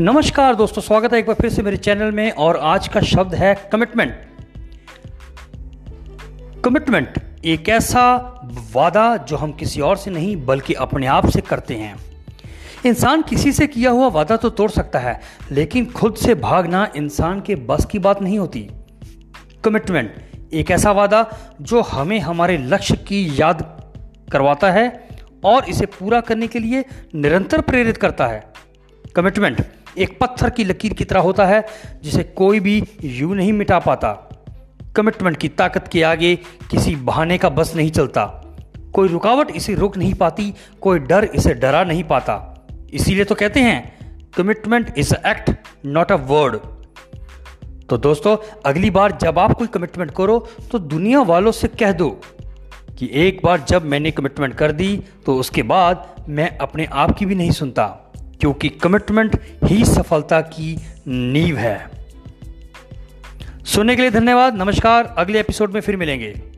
नमस्कार दोस्तों, स्वागत है एक बार फिर से मेरे चैनल में और आज का शब्द है कमिटमेंट कमिटमेंट एक ऐसा वादा जो हम किसी और से नहीं, बल्कि अपने आप से करते हैं। इंसान किसी से किया हुआ वादा तो तोड़ सकता है, लेकिन खुद से भागना इंसान के बस की बात नहीं होती। कमिटमेंट एक ऐसा वादा जो हमें हमारे लक्ष्य की याद करवाता है और इसे पूरा करने के लिए निरंतर प्रेरित करता है। कमिटमेंट एक पत्थर की लकीर की तरह होता है, जिसे कोई भी यू नहीं मिटा पाता। कमिटमेंट की ताकत के आगे किसी बहाने का बस नहीं चलता। कोई रुकावट इसे रोक नहीं पाती, कोई डर इसे डरा नहीं पाता। इसीलिए तो कहते हैं commitment is act not a word तो दोस्तों, अगली बार जब आप कोई कमिटमेंट करो तो दुनिया वालों से कह दो कि एक बार जब मैंने कमिटमेंट कर दी तो उसके बाद मैं अपने आप की भी नहीं सुनता। क्योंकि कमिटमेंट ही सफलता की नींव है। सुनने के लिए धन्यवाद, नमस्कार, अगले एपिसोड में फिर मिलेंगे।